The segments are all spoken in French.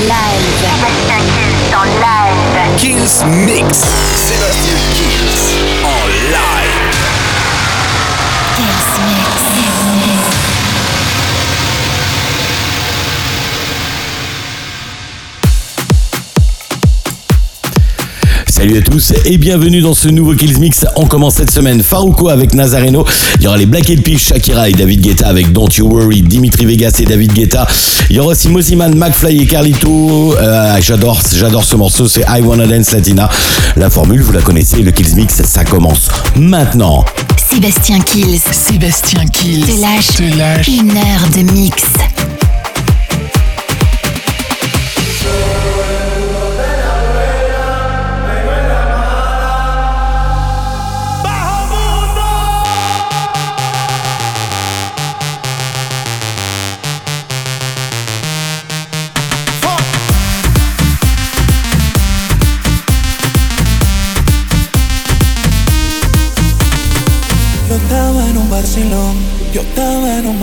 live. Sébastien Kills en live. Kills Mix. Sébastien Salut à tous et bienvenue dans ce nouveau Kills Mix. On commence cette semaine Farouko avec Nazareno. Il y aura les Black Eyed Peas, Shakira et David Guetta avec Don't You Worry, Dimitri Vegas et David Guetta. Il y aura aussi Mosiman, McFly et Carlito. Euh, j'adore, j'adore ce morceau, c'est I Wanna Dance Latina. La formule, vous la connaissez, le Kills Mix, ça commence maintenant. Sébastien Kills. Sébastien Kills Te lâche. te lâche. Une heure de mix.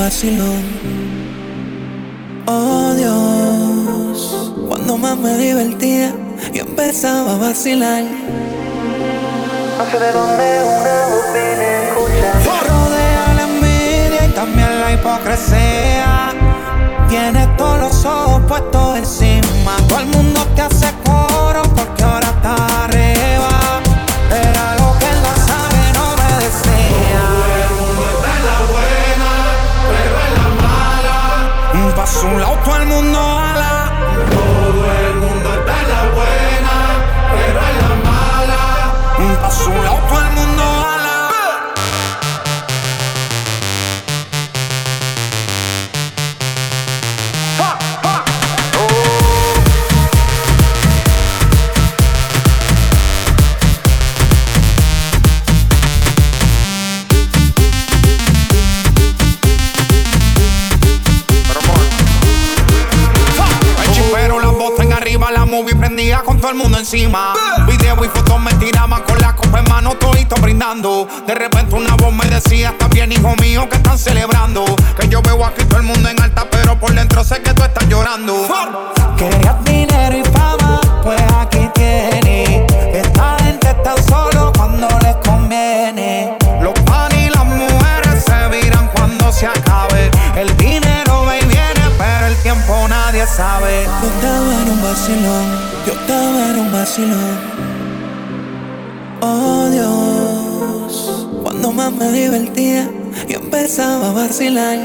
Vacilón. Oh Dios, cuando más me divertía, yo empezaba a vacilar. No sé de dónde una voz viene escucha. Me rodea la envidia y también la hipocresía. Tienes todos los ojos puestos encima. Todo el mundo te hace todo el mundo Video y fotos me tiraban con la copa en mano, todito brindando. Divertía, yo empezaba a vacilar.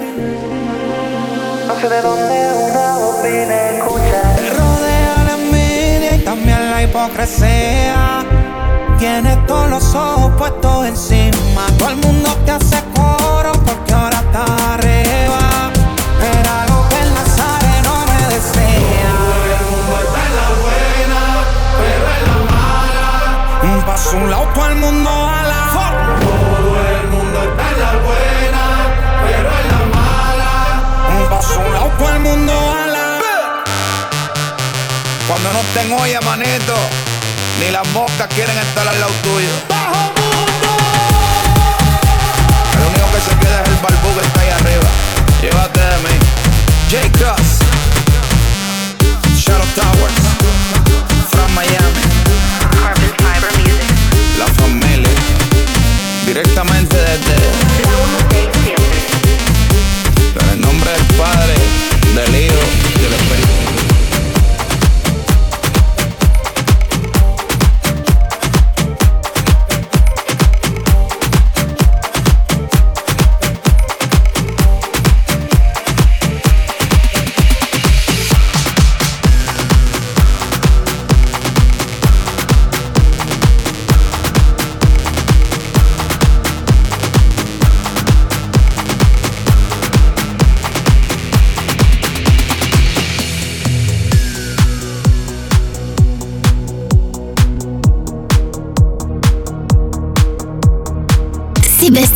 No sé de dónde una voz vine a escuchar. Te rodea la envidia y también la hipocresía. Tienes todos los ojos puestos encima. Todo el mundo te hace coro porque ahora está arriba. Estén olla, manito, ni las moscas quieren estar al lado tuyo. El único que se queda es el barbú que está ahí arriba. Llévate de mí. J. Cross, Shadow Towers,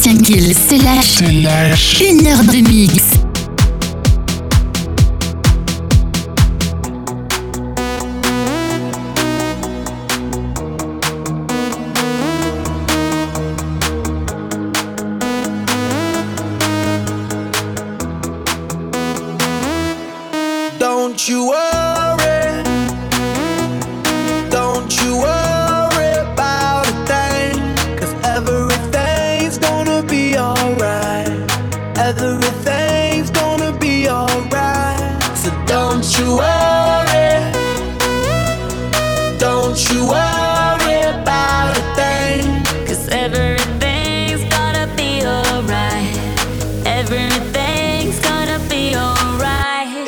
Se lâche. te lâche. Une heure de mix.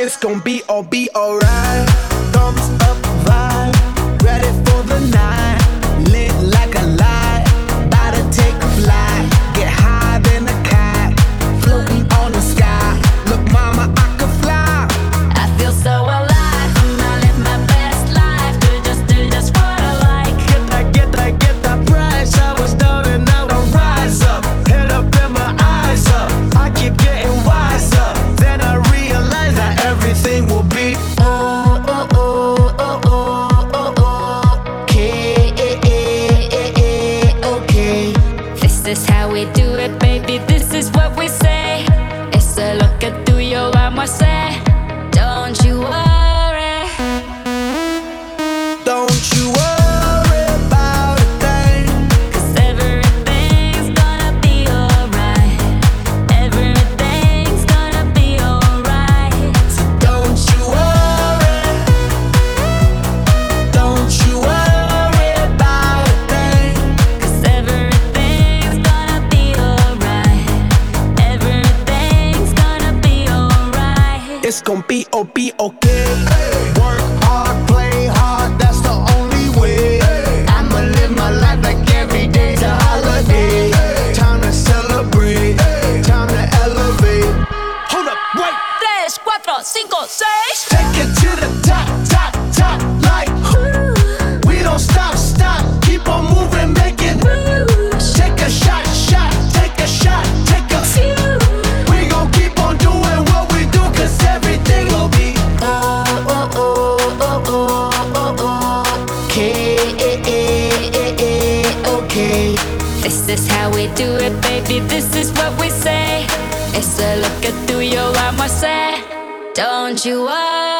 it's gonna be all be alright. This how we do it, baby. This is what we say. It's a look at through your eyes, I say. Don't you worry.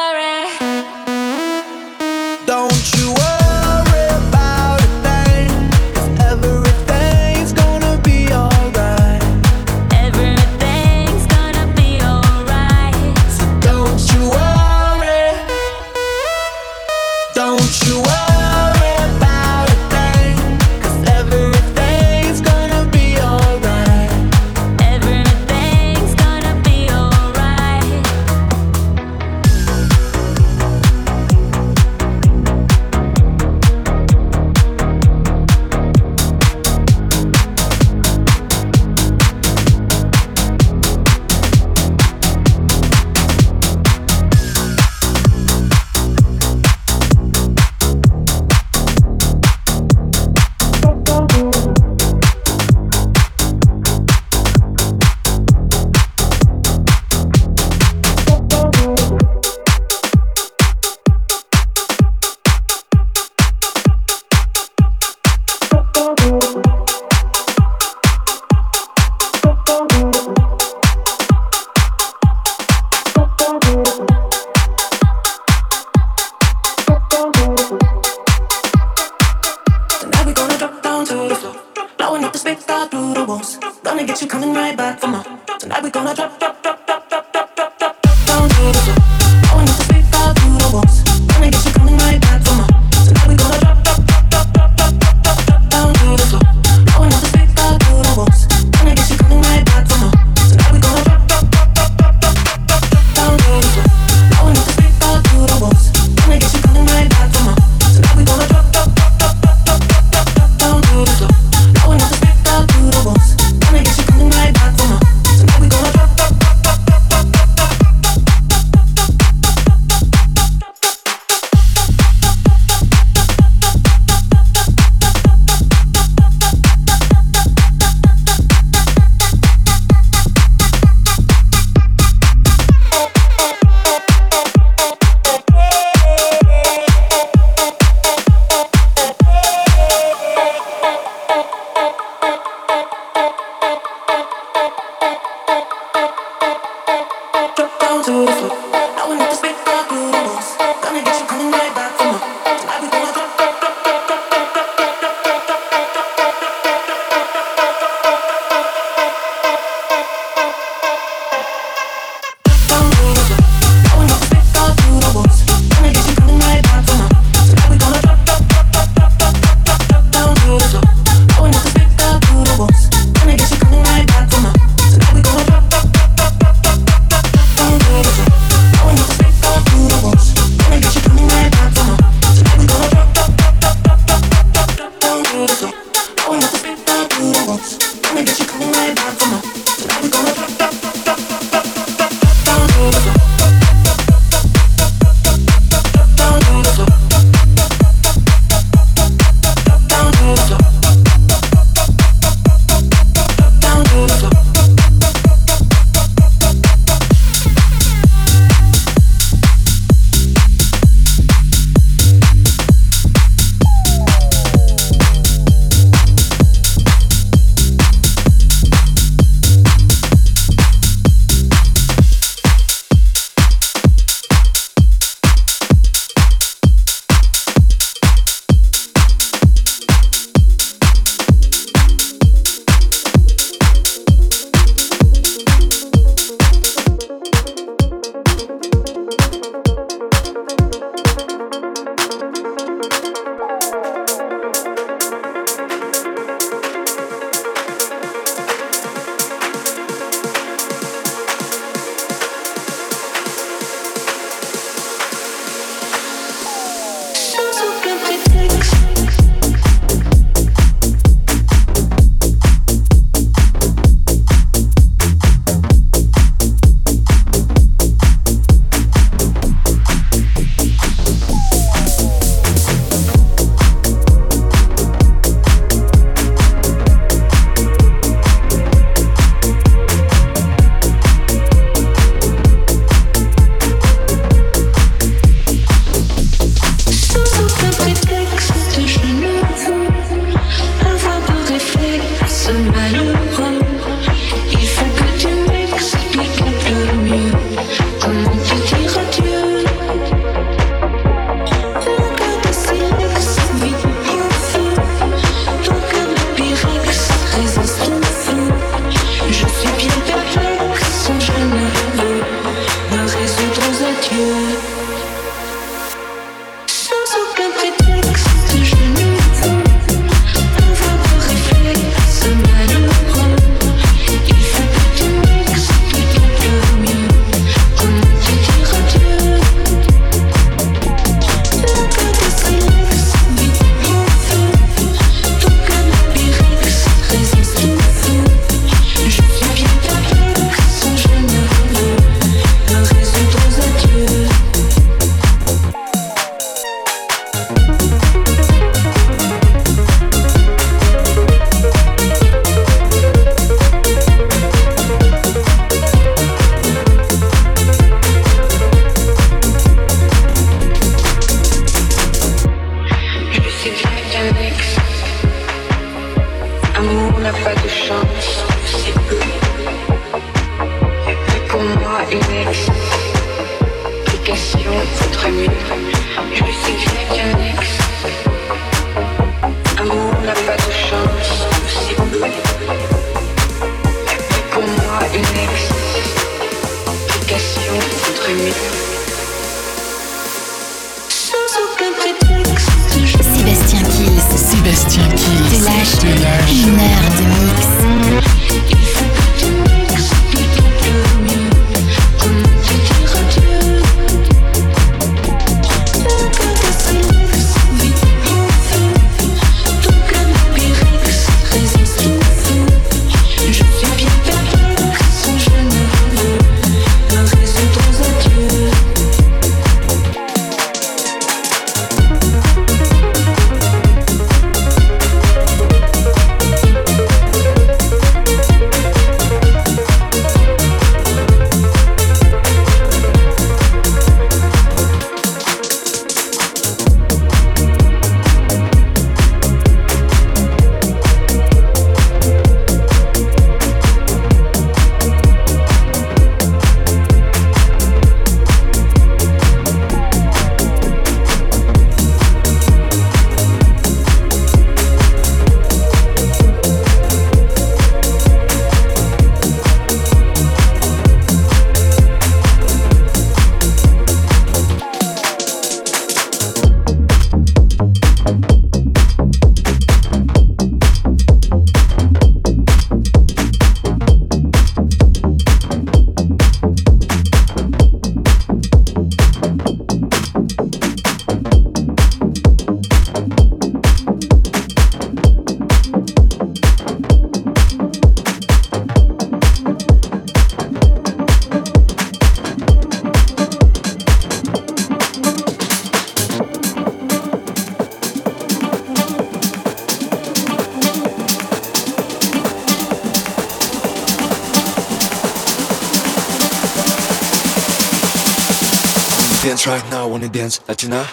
지나?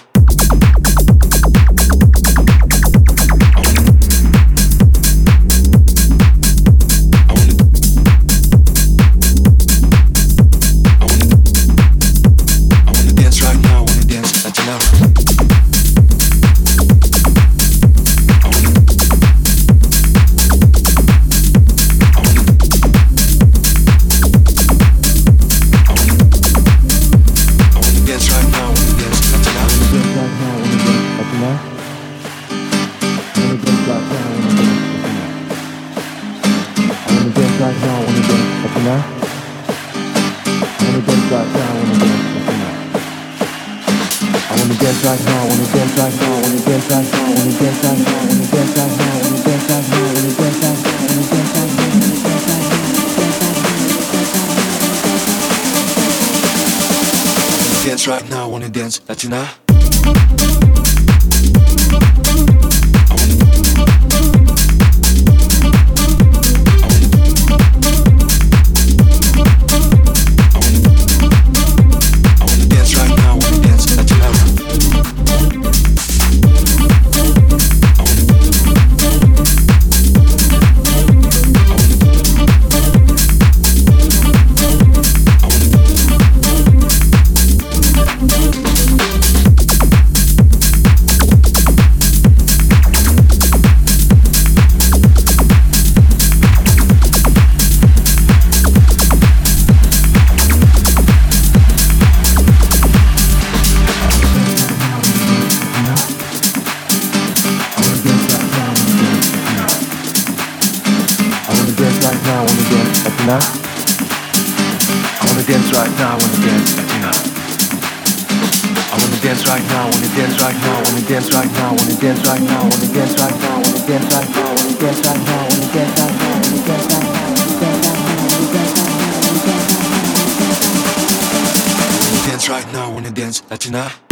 right now, I wanna dance right now. I wanna dance right now, I wanna dance right now, I wanna dance right now, I wanna dance right now, I wanna dance right now, I wanna dance right now, I wanna dance right now, I wanna dance right now. Dance right now, wanna dance, Latina. I wanna dance right now. I wanna dance right now, wanna dance right now, wanna dance right now, wanna dance right now, wanna dance right now, wanna dance right now, wanna dance right now, wanna dance right now, wanna dance right now, wanna dance right now, wanna dance right now, wanna dance right now, wanna wanna dance right now.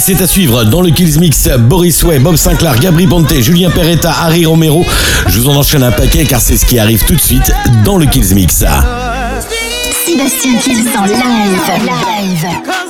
C'est à suivre dans le Kills Mix Boris Way, Bob Sinclair, Gabri Ponte, Julien Peretta, Harry Romero. Je vous en enchaîne un paquet car c'est ce qui arrive tout de suite dans le Kills Mix. Sébastien Kills en live.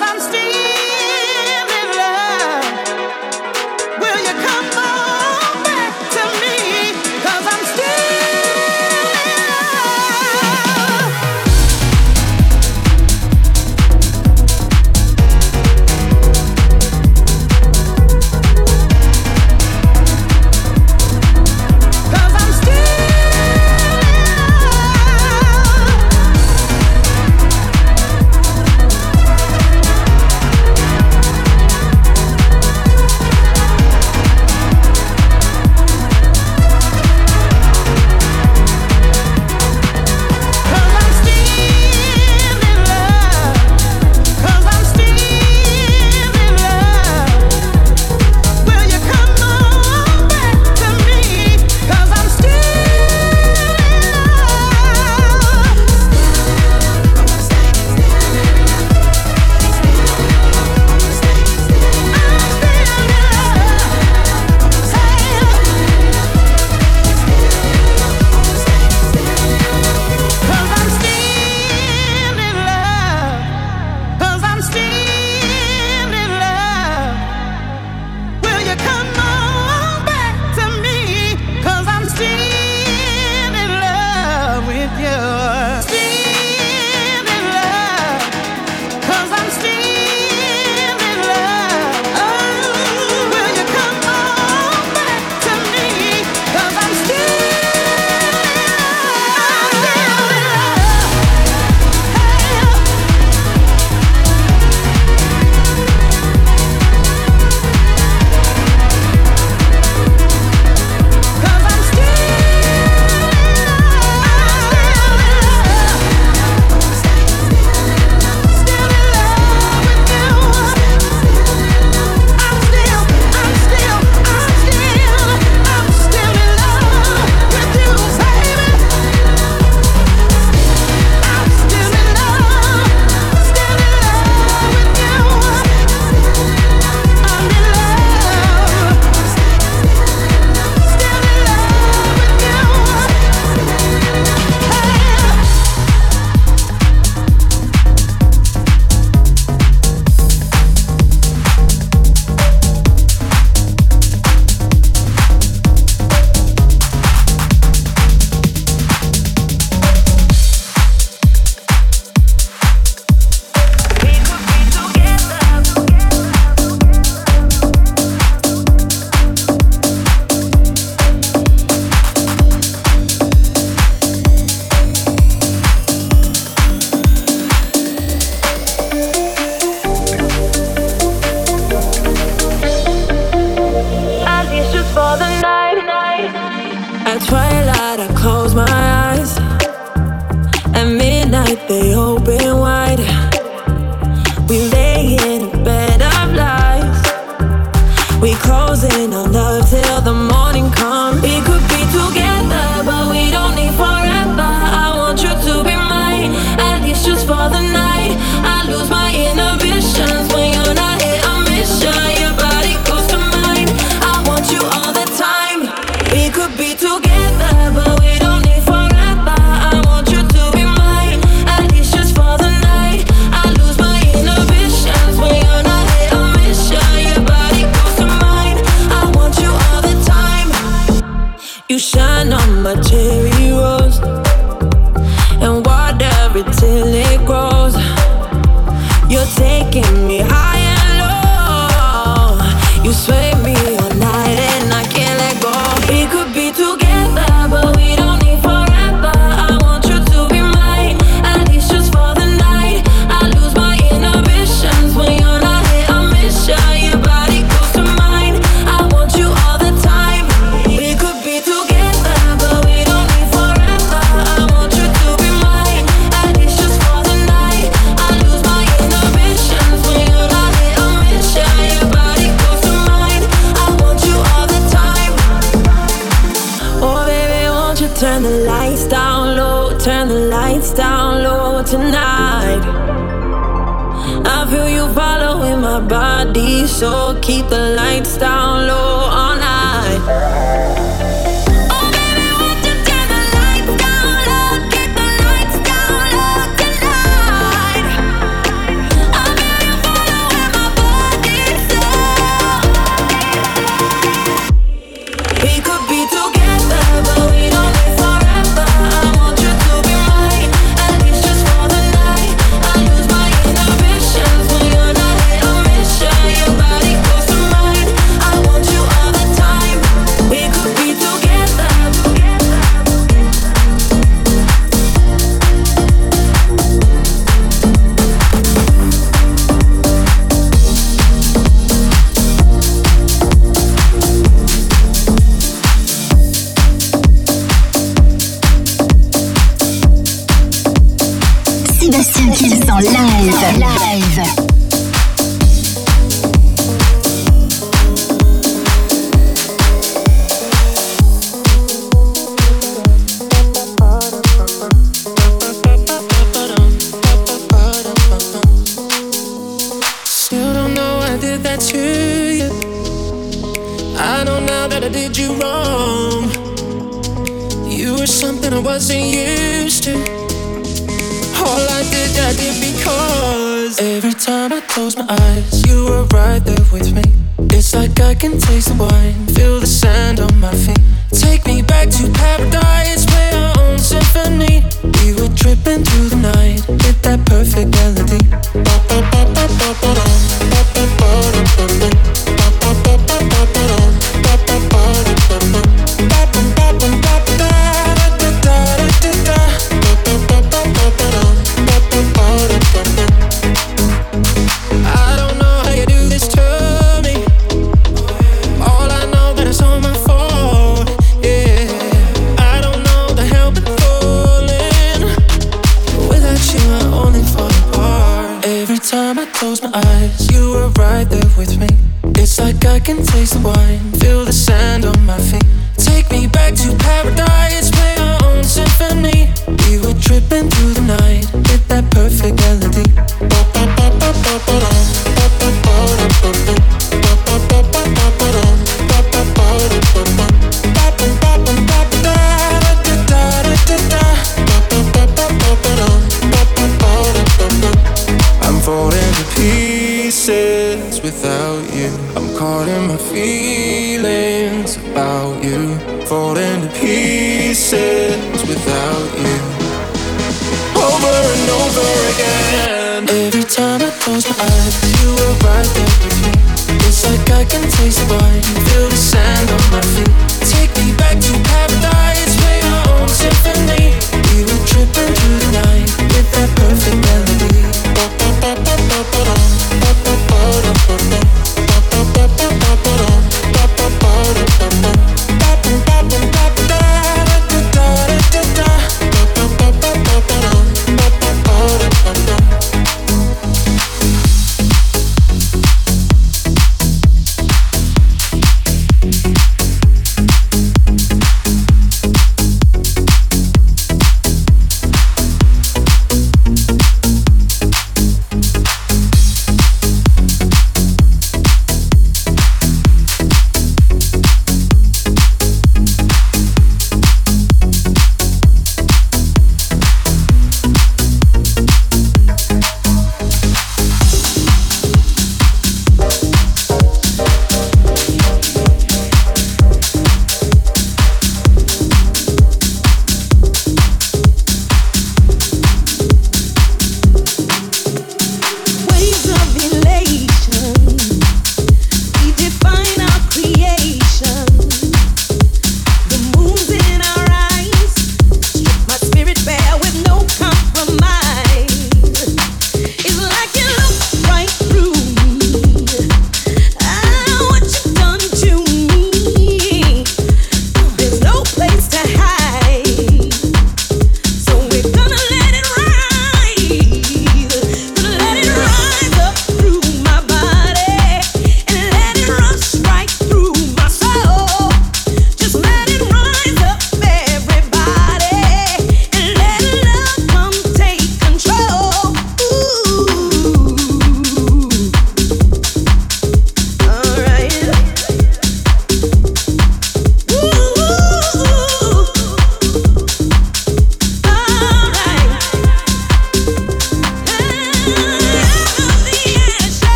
waste wine.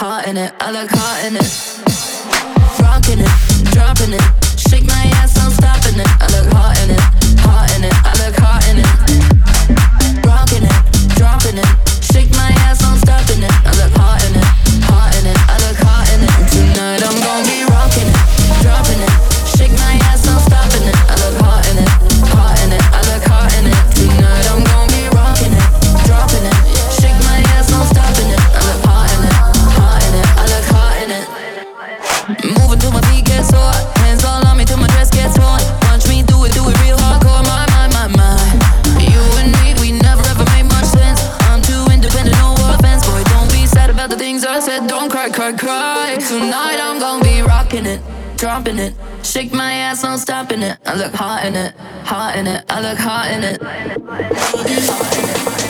Heart in it, I look hot in it. Rocking it, dropping it. Shake my ass, I'm stopping it. I look hot in it. I look hot in it, hot in it, I look hot in it. Hot in it.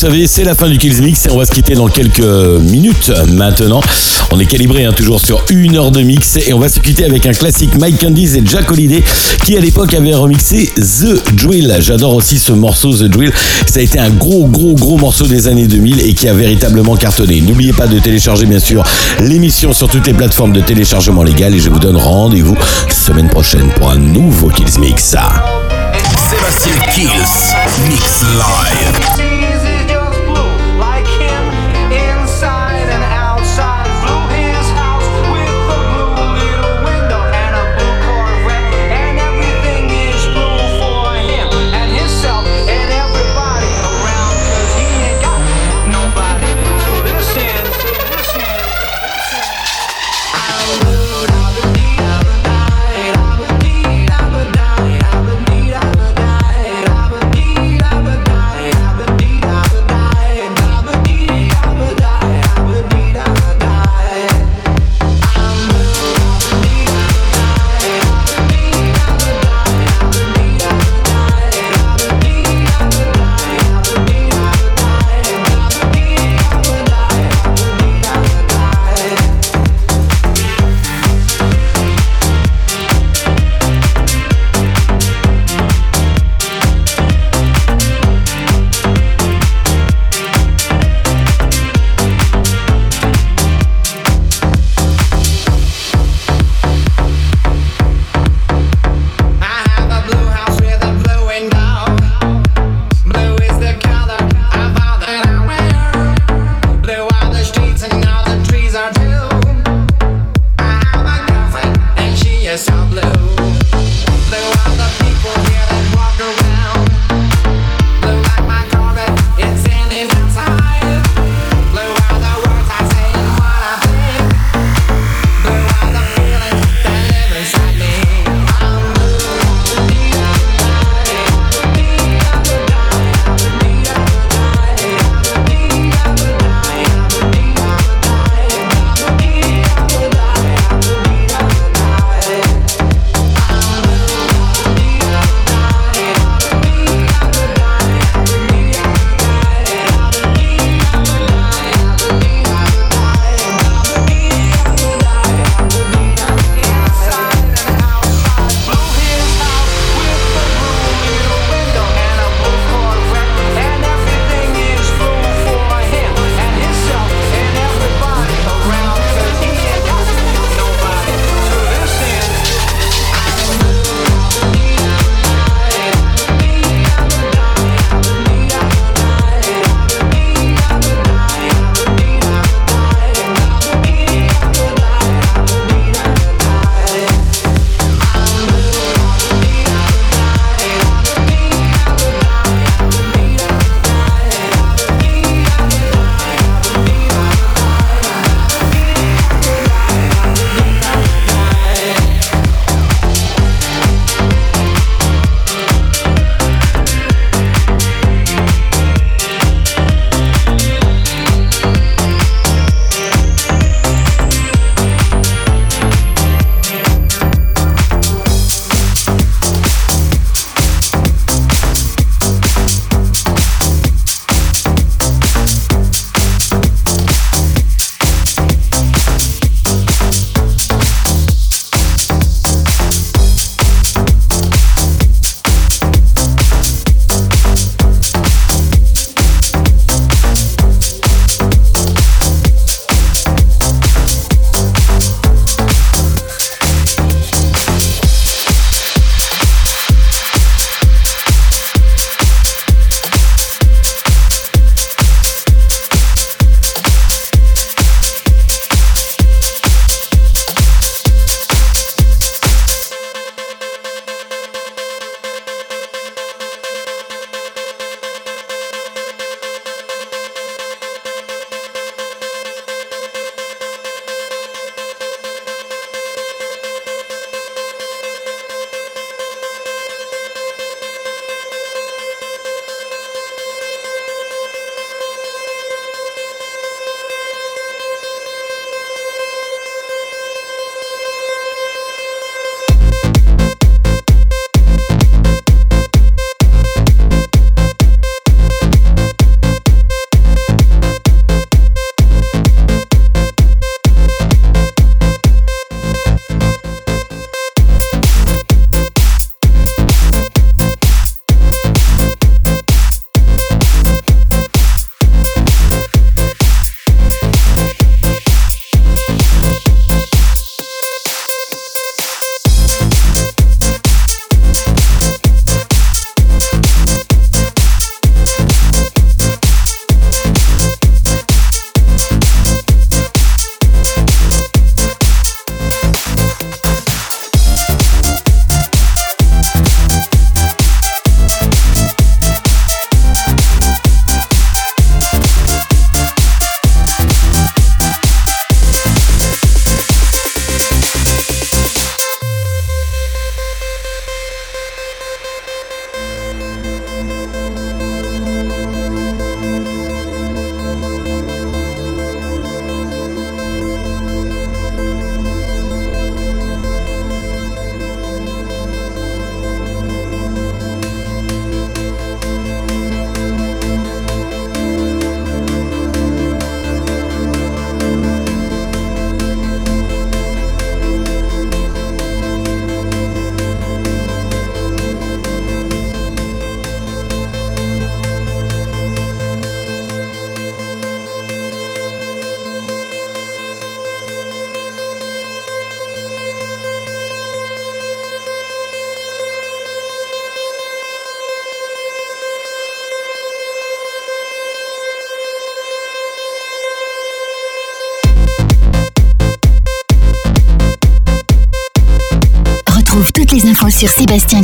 Vous savez, c'est la fin du Kills Mix et on va se quitter dans quelques minutes maintenant. On est calibré hein, toujours sur une heure de mix et on va se quitter avec un classique Mike Candies et Jack Holiday qui à l'époque avait remixé The Drill. J'adore aussi ce morceau The Drill. Ça a été un gros gros gros morceau des années 2000 et qui a véritablement cartonné. N'oubliez pas de télécharger bien sûr l'émission sur toutes les plateformes de téléchargement légal et je vous donne rendez-vous semaine prochaine pour un nouveau Kills Mix. Sébastien Kills Mix Live.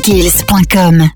sébastienkills.com.